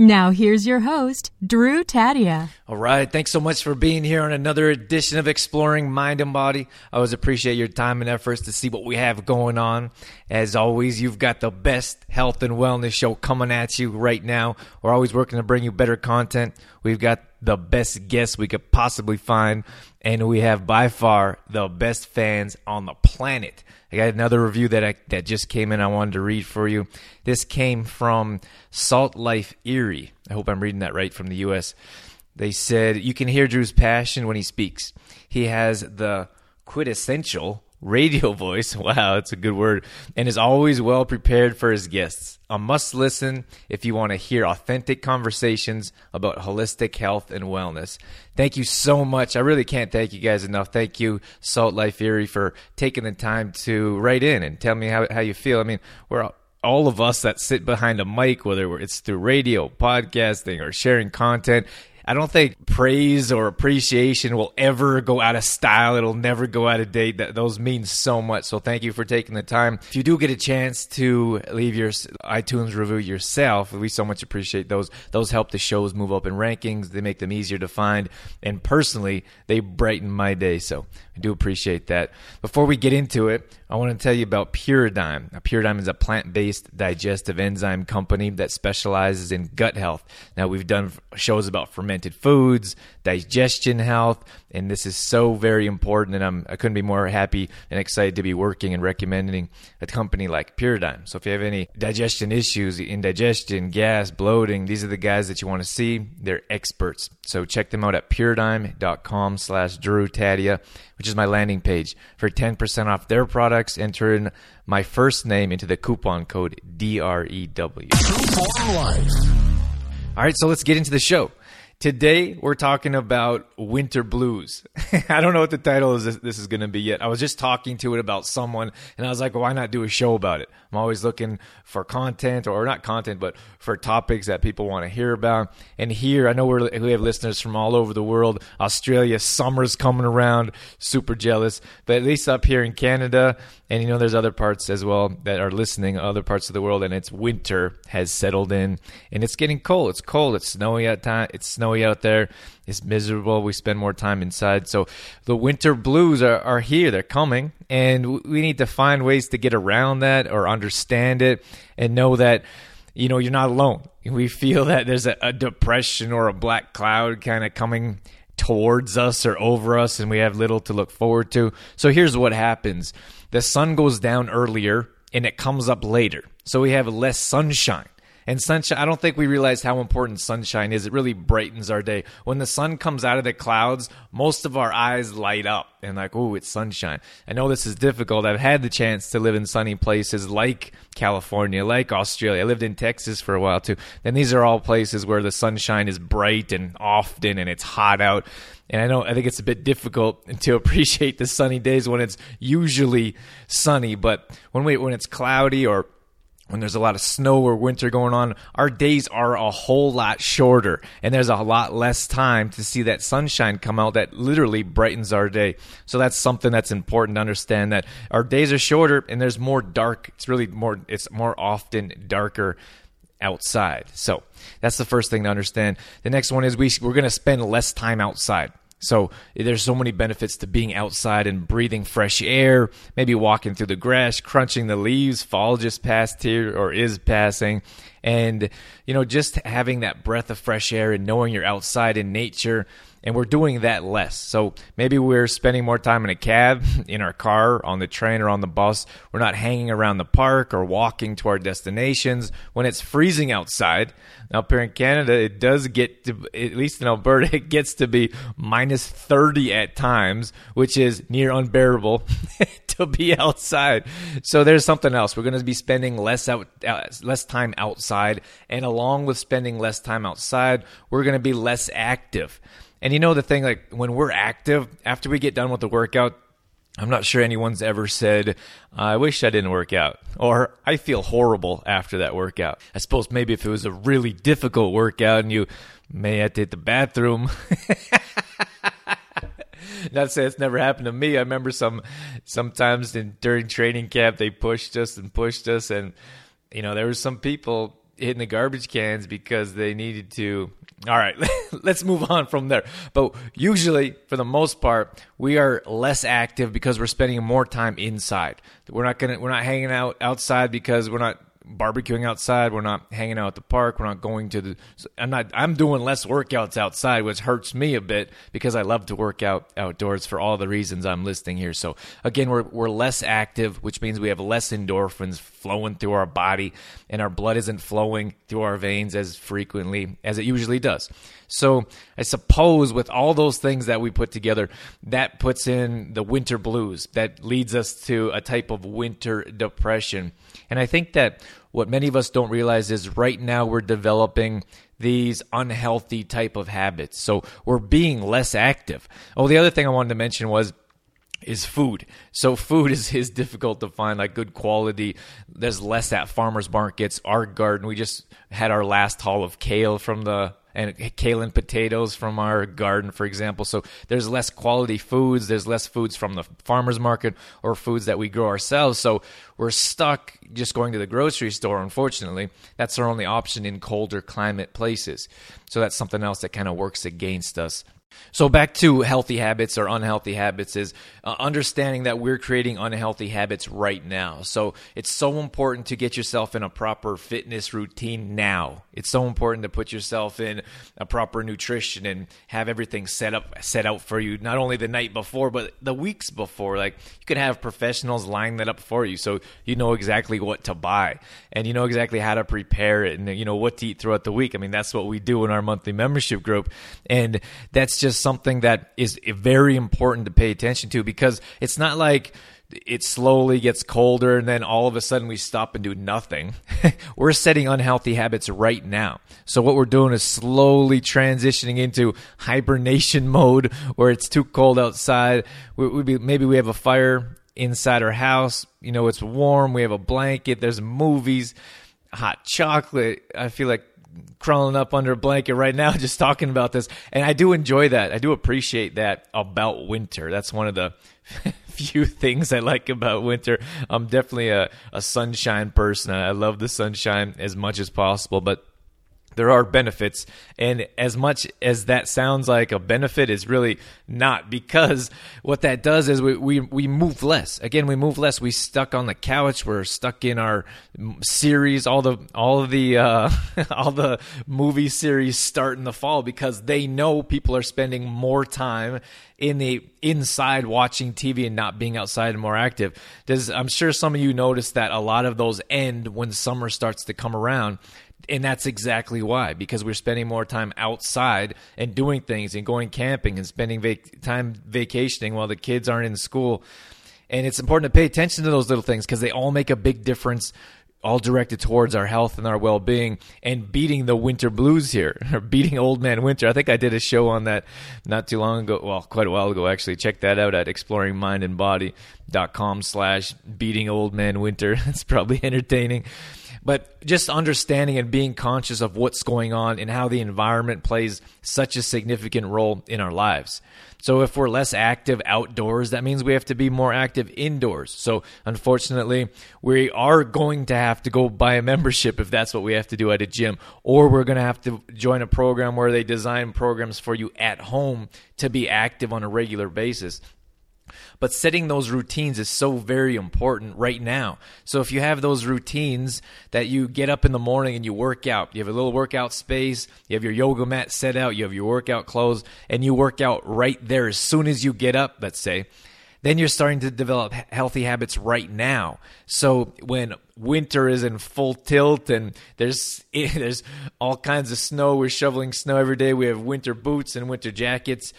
Now, here's your host, Drew Tadia. All right. Thanks so much for being here on another edition of Exploring Mind and Body. I always appreciate your time and efforts to see what we have going on. As always, you've got the best health and wellness show coming at you right now. We're always working to bring you better content. We've got the best guests we could possibly find, and we have by far the best fans on the planet. I got another review that I, that just came in. I wanted to read for you. This came from Salt Life Erie. I hope I'm reading that right from the U.S. They said you can hear Drew's passion when he speaks. He has the quintessential radio voice. Wow, that's a good word. And is always well prepared for his guests. A must listen if you want to hear authentic conversations about holistic health and wellness. Thank you so much. I really can't thank you guys enough. Thank you, Salt Life Erie, for taking the time to write in and tell me how, how you feel. I mean, we're all of us that sit behind a mic, whether it's through radio, podcasting, or sharing content, I don't think praise or appreciation will ever go out of style. It'll never go out of date. That those mean so much. So thank you for taking the time. If you do get a chance to leave your iTunes review yourself, we so much appreciate those. Those help the shows move up in rankings. They make them easier to find, and personally, they brighten my day. So I do appreciate that. Before we get into it, I want to tell you about Puridyme. Now, Puridyme is a plant-based digestive enzyme company that specializes in gut health. Now we've done shows about fermented foods, digestion health, and this is so very important. And I'm, I couldn't be more happy and excited to be working and recommending a company like Puridyme. So if you have any digestion issues, indigestion, gas, bloating, these are the guys that you want to see. They're experts. So check them out at puridyme.com slash Drew Tadia, which is my landing page. For 10% off their products, enter in my first name into the coupon code DREW. All right, so let's get into the show. Today we're talking about winter blues. I don't know what the title is this is going to be yet. I was just talking to it about someone and I was like, why not do a show about it? I'm always looking for content or not content, but for topics that people want to hear about. And here, I know we have listeners from all over the world. Australia, summer's coming around, super jealous. But at least up here in Canada, and you know, there's other parts as well that are listening, other parts of the world, and it's winter has settled in, and it's getting cold. It's cold. It's snowy at time. It's snowy out there. It's miserable. We spend more time inside. So the winter blues are, are here. They're coming, and we need to find ways to get around that or understand it and know that you know you're not alone. We feel that there's a, a depression or a black cloud kind of coming towards us or over us, and we have little to look forward to. So here's what happens the sun goes down earlier and it comes up later. So we have less sunshine. And sunshine, I don't think we realize how important sunshine is. It really brightens our day. When the sun comes out of the clouds, most of our eyes light up and like, oh, it's sunshine. I know this is difficult. I've had the chance to live in sunny places like California, like Australia. I lived in Texas for a while too. And these are all places where the sunshine is bright and often and it's hot out. And I know I think it's a bit difficult to appreciate the sunny days when it's usually sunny, but when we when it's cloudy or when there's a lot of snow or winter going on, our days are a whole lot shorter and there's a lot less time to see that sunshine come out that literally brightens our day. So that's something that's important to understand that our days are shorter and there's more dark. It's really more, it's more often darker outside. So that's the first thing to understand. The next one is we, we're going to spend less time outside. So there's so many benefits to being outside and breathing fresh air, maybe walking through the grass, crunching the leaves. Fall just passed here or is passing. And, you know, just having that breath of fresh air and knowing you're outside in nature and we're doing that less. So maybe we're spending more time in a cab, in our car, on the train, or on the bus. We're not hanging around the park or walking to our destinations when it's freezing outside. Up here in Canada, it does get to, at least in Alberta, it gets to be minus 30 at times, which is near unbearable to be outside. So there's something else. We're going to be spending less out, uh, less time outside, and along with spending less time outside, we're going to be less active. And you know the thing, like when we're active, after we get done with the workout, I'm not sure anyone's ever said, I wish I didn't work out, or I feel horrible after that workout. I suppose maybe if it was a really difficult workout and you may have to hit the bathroom. not say it's never happened to me. I remember some sometimes in, during training camp they pushed us and pushed us, and you know there were some people hitting the garbage cans because they needed to. All right, let's move on from there. But usually, for the most part, we are less active because we're spending more time inside. We're not gonna we're not hanging out outside because we're not barbecuing outside. We're not hanging out at the park. We're not going to the. I'm not. I'm doing less workouts outside, which hurts me a bit because I love to work out outdoors for all the reasons I'm listing here. So again, we're we're less active, which means we have less endorphins flowing through our body, and our blood isn't flowing through our veins as frequently as it usually does. So I suppose with all those things that we put together, that puts in the winter blues. That leads us to a type of winter depression. And I think that what many of us don't realize is right now we're developing these unhealthy type of habits. So we're being less active. Oh, the other thing I wanted to mention was is food. So food is, is difficult to find, like good quality. There's less at farmers markets. Our garden, we just had our last haul of kale from the and kale and potatoes from our garden, for example. So there's less quality foods. There's less foods from the farmers market or foods that we grow ourselves. So we're stuck just going to the grocery store. Unfortunately, that's our only option in colder climate places. So that's something else that kind of works against us. So back to healthy habits or unhealthy habits is uh, understanding that we're creating unhealthy habits right now. So it's so important to get yourself in a proper fitness routine now. It's so important to put yourself in a proper nutrition and have everything set up set out for you not only the night before but the weeks before. Like you can have professionals line that up for you so you know exactly what to buy and you know exactly how to prepare it and you know what to eat throughout the week. I mean that's what we do in our monthly membership group and that's just something that is very important to pay attention to because it's not like it slowly gets colder and then all of a sudden we stop and do nothing. we're setting unhealthy habits right now. So what we're doing is slowly transitioning into hibernation mode where it's too cold outside. We, we be, maybe we have a fire inside our house. You know, it's warm. We have a blanket. There's movies, hot chocolate. I feel like crawling up under a blanket right now just talking about this. And i do enjoy that. I do appreciate that about winter. That's one of the few things i like about winter. I'm definitely a, a sunshine person. I love the sunshine as much as possible but there are benefits. And as much as that sounds like a benefit is really not because what that does is we, we, we move less. Again we move less. We stuck on the couch. We're stuck in our series all the all the uh, all the movie series start in the fall because they know people are spending more time in the inside watching TV and not being outside and more active. Does I'm sure some of you notice that a lot of those end when summer starts to come around and that's exactly why because we're spending more time outside and doing things and going camping and spending vac- time vacationing while the kids aren't in school. And it's important to pay attention to those little things because they all make a big difference all directed towards our health and our well-being and beating the winter blues here or beating old man winter. I think i did a show on that not too long ago well quite a while ago actually. Check that out at exploringmindandbody.com slash beating old man winter it's probably entertaining but just understanding and being conscious of what's going on and how the environment plays such a significant role in our lives. So if we're less active outdoors, that means we have to be more active indoors. So unfortunately, we are going to have to go buy a membership if that's what we have to do at a gym, or we're going to have to join a program where they design programs for you at home to be active on a regular basis. But setting those routines is so very important right now. So if you have those routines that you get up in the morning and you work out, you have a little workout space, you have your yoga mat set out, you have your workout clothes, and you work out right there as soon as you get up, let's say, then you're starting to develop healthy habits right now. So when winter is in full tilt and there's eh, there's all kinds of snow, we're shoveling snow every day. We have winter boots and winter jackets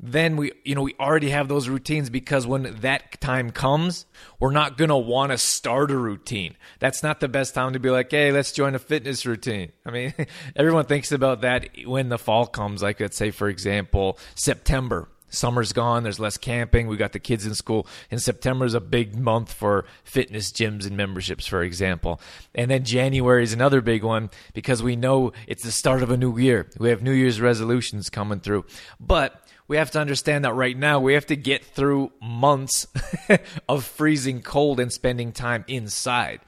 then we you know we already have those routines because when that time comes we're not going to want to start a routine that's not the best time to be like hey let's join a fitness routine i mean everyone thinks about that when the fall comes like let's say for example september Summer's gone. There's less camping. We got the kids in school. And September is a big month for fitness gyms and memberships, for example. And then January is another big one because we know it's the start of a new year. We have New Year's resolutions coming through. But we have to understand that right now we have to get through months of freezing cold and spending time inside.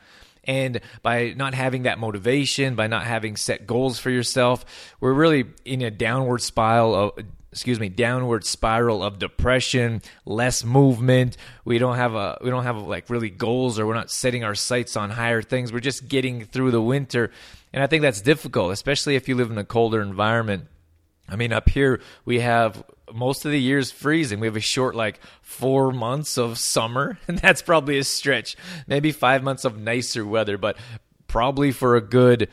And by not having that motivation, by not having set goals for yourself, we're really in a downward spiral of excuse me downward spiral of depression less movement. We don't have a we don't have like really goals or we're not setting our sights on higher things. We're just getting through the winter. And i think that's difficult especially if you live in a colder environment i mean up here we have most of the year's freezing. We have a short like four months of summer and that's probably a stretch. Maybe five months of nicer weather but probably for a good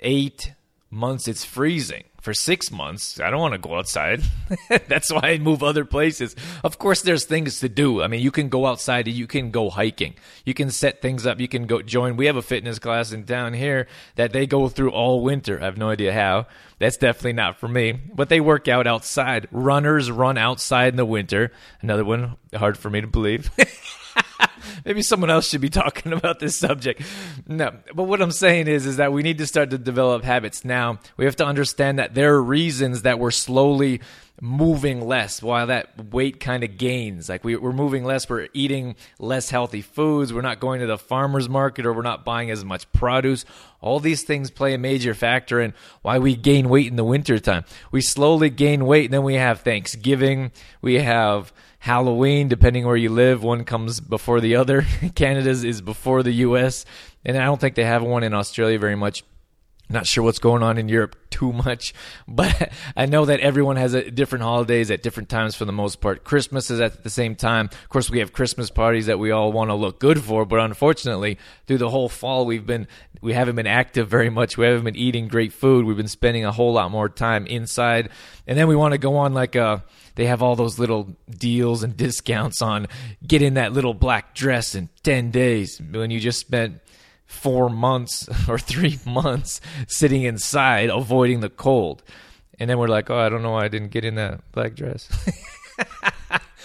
eight months it's freezing for six months. I don't want to go outside. That's why I move other places. Of course, there's things to do. I mean, you can go outside. You can go hiking. You can set things up. You can go join. We have a fitness class in town here that they go through all winter. I have no idea how. That's definitely not for me. But they work out outside. Runners run outside in the winter. Another one hard for me to believe. Maybe someone else should be talking about this subject. No, but what I'm saying is, is that we need to start to develop habits now. We have to understand that there are reasons that we're slowly moving less while that weight kind of gains. Like we, are moving less, we're eating less healthy foods, we're not going to the farmer's market, or we're not buying as much produce. All these things play a major factor in why we gain weight in the wintertime. We slowly gain weight, and then we have Thanksgiving, we have Halloween, depending where you live. One comes before the other. Canada's is before the U.S., and I don't think they have one in Australia very much. Not sure what's going on in Europe too much, but I know that everyone has a, different holidays at different times for the most part. Christmas is at the same time. Of course, we have Christmas parties that we all want to look good for, but unfortunately, through the whole fall, we've been we haven't been active very much. We haven't been eating great food. We've been spending a whole lot more time inside, and then we want to go on like a they have all those little deals and discounts on getting that little black dress in 10 days when you just spent four months or three months sitting inside avoiding the cold. And then we're like, oh, I don't know why I didn't get in that black dress.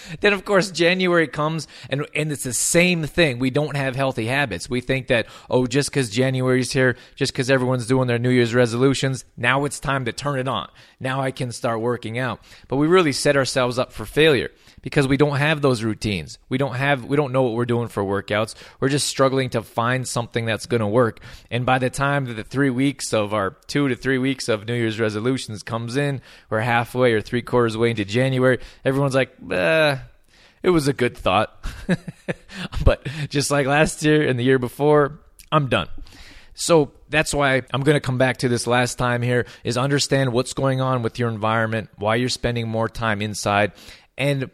then of course January comes and and it's the same thing. We don't have healthy habits. We think that oh just cuz January's here, just cuz everyone's doing their New Year's resolutions, now it's time to turn it on. Now I can start working out. But we really set ourselves up for failure because we don't have those routines. We don't have we don't know what we're doing for workouts. We're just struggling to find something that's going to work. And by the time that the 3 weeks of our 2 to 3 weeks of New Year's resolutions comes in, we're halfway or 3 quarters way into January, everyone's like, eh, it was a good thought. but just like last year and the year before, I'm done. So that's why I'm going to come back to this last time here is understand what's going on with your environment, why you're spending more time inside and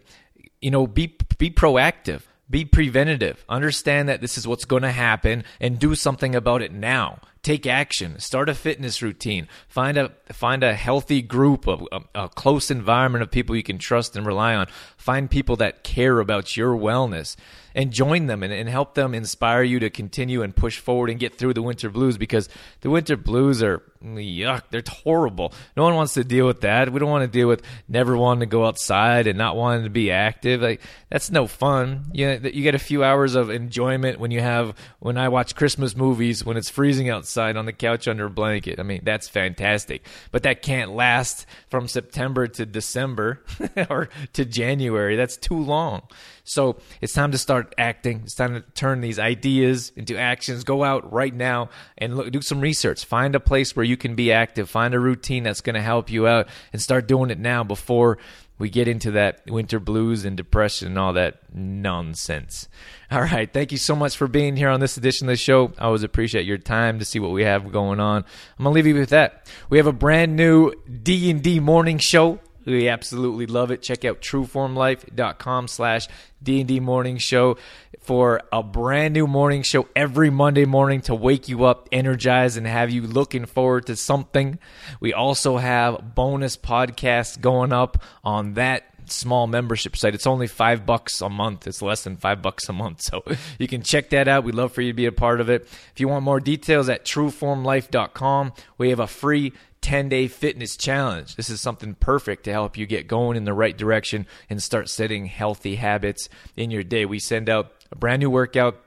you know be be proactive be preventative. Understand that this is what's going to happen and do something about it now. Take action. Start a fitness routine. Find a find a healthy group of a, a, close environment of people you can trust and rely on find people that care about your wellness and join them and, and help them inspire you to continue and push forward and get through the winter blues because the winter blues are yuck they're horrible. No one wants to deal with that. We don't want to deal with never wanting to go outside and not wanting to be active. Like that's no fun. You, you get a few hours of enjoyment when you have when i watch christmas movies when it's freezing outside on the couch under a blanket. I mean that's fantastic. But that can't last from september to december or to january that's too long so it's time to start acting. It's time to turn these ideas into actions. Go out right now and look, do some research. Find a place where you can be active. Find a routine that's going to help you out and start doing it now before we get into that winter blues and depression and all that nonsense. All right, thank you so much for being here on this edition of the show. I always appreciate your time to see what we have going on. I'm gonna leave you with that. We have a brand new D and D morning show we absolutely love it. Check out trueformlife.com slash D&D morning show for a brand new morning show every Monday morning to wake you up, energize, and have you looking forward to something. We also have bonus podcasts going up on that small membership site. It's only five bucks a month. It's less than five bucks a month. So you can check that out. We'd love for you to be a part of it. If you want more details at trueformlife.com, we have a free 10 day fitness challenge. This is something perfect to help you get going in the right direction and start setting healthy habits in your day. We send out a brand new workout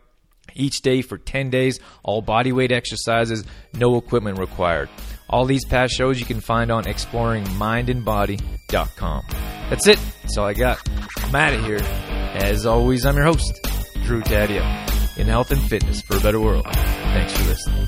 each day for 10 days, all body weight exercises, no equipment required. All these past shows you can find on exploringmindandbody.com. That's it. That's all I got. I'm out of here. As always, I'm your host, Drew Tadia, in health and fitness for a better world. Thanks for listening.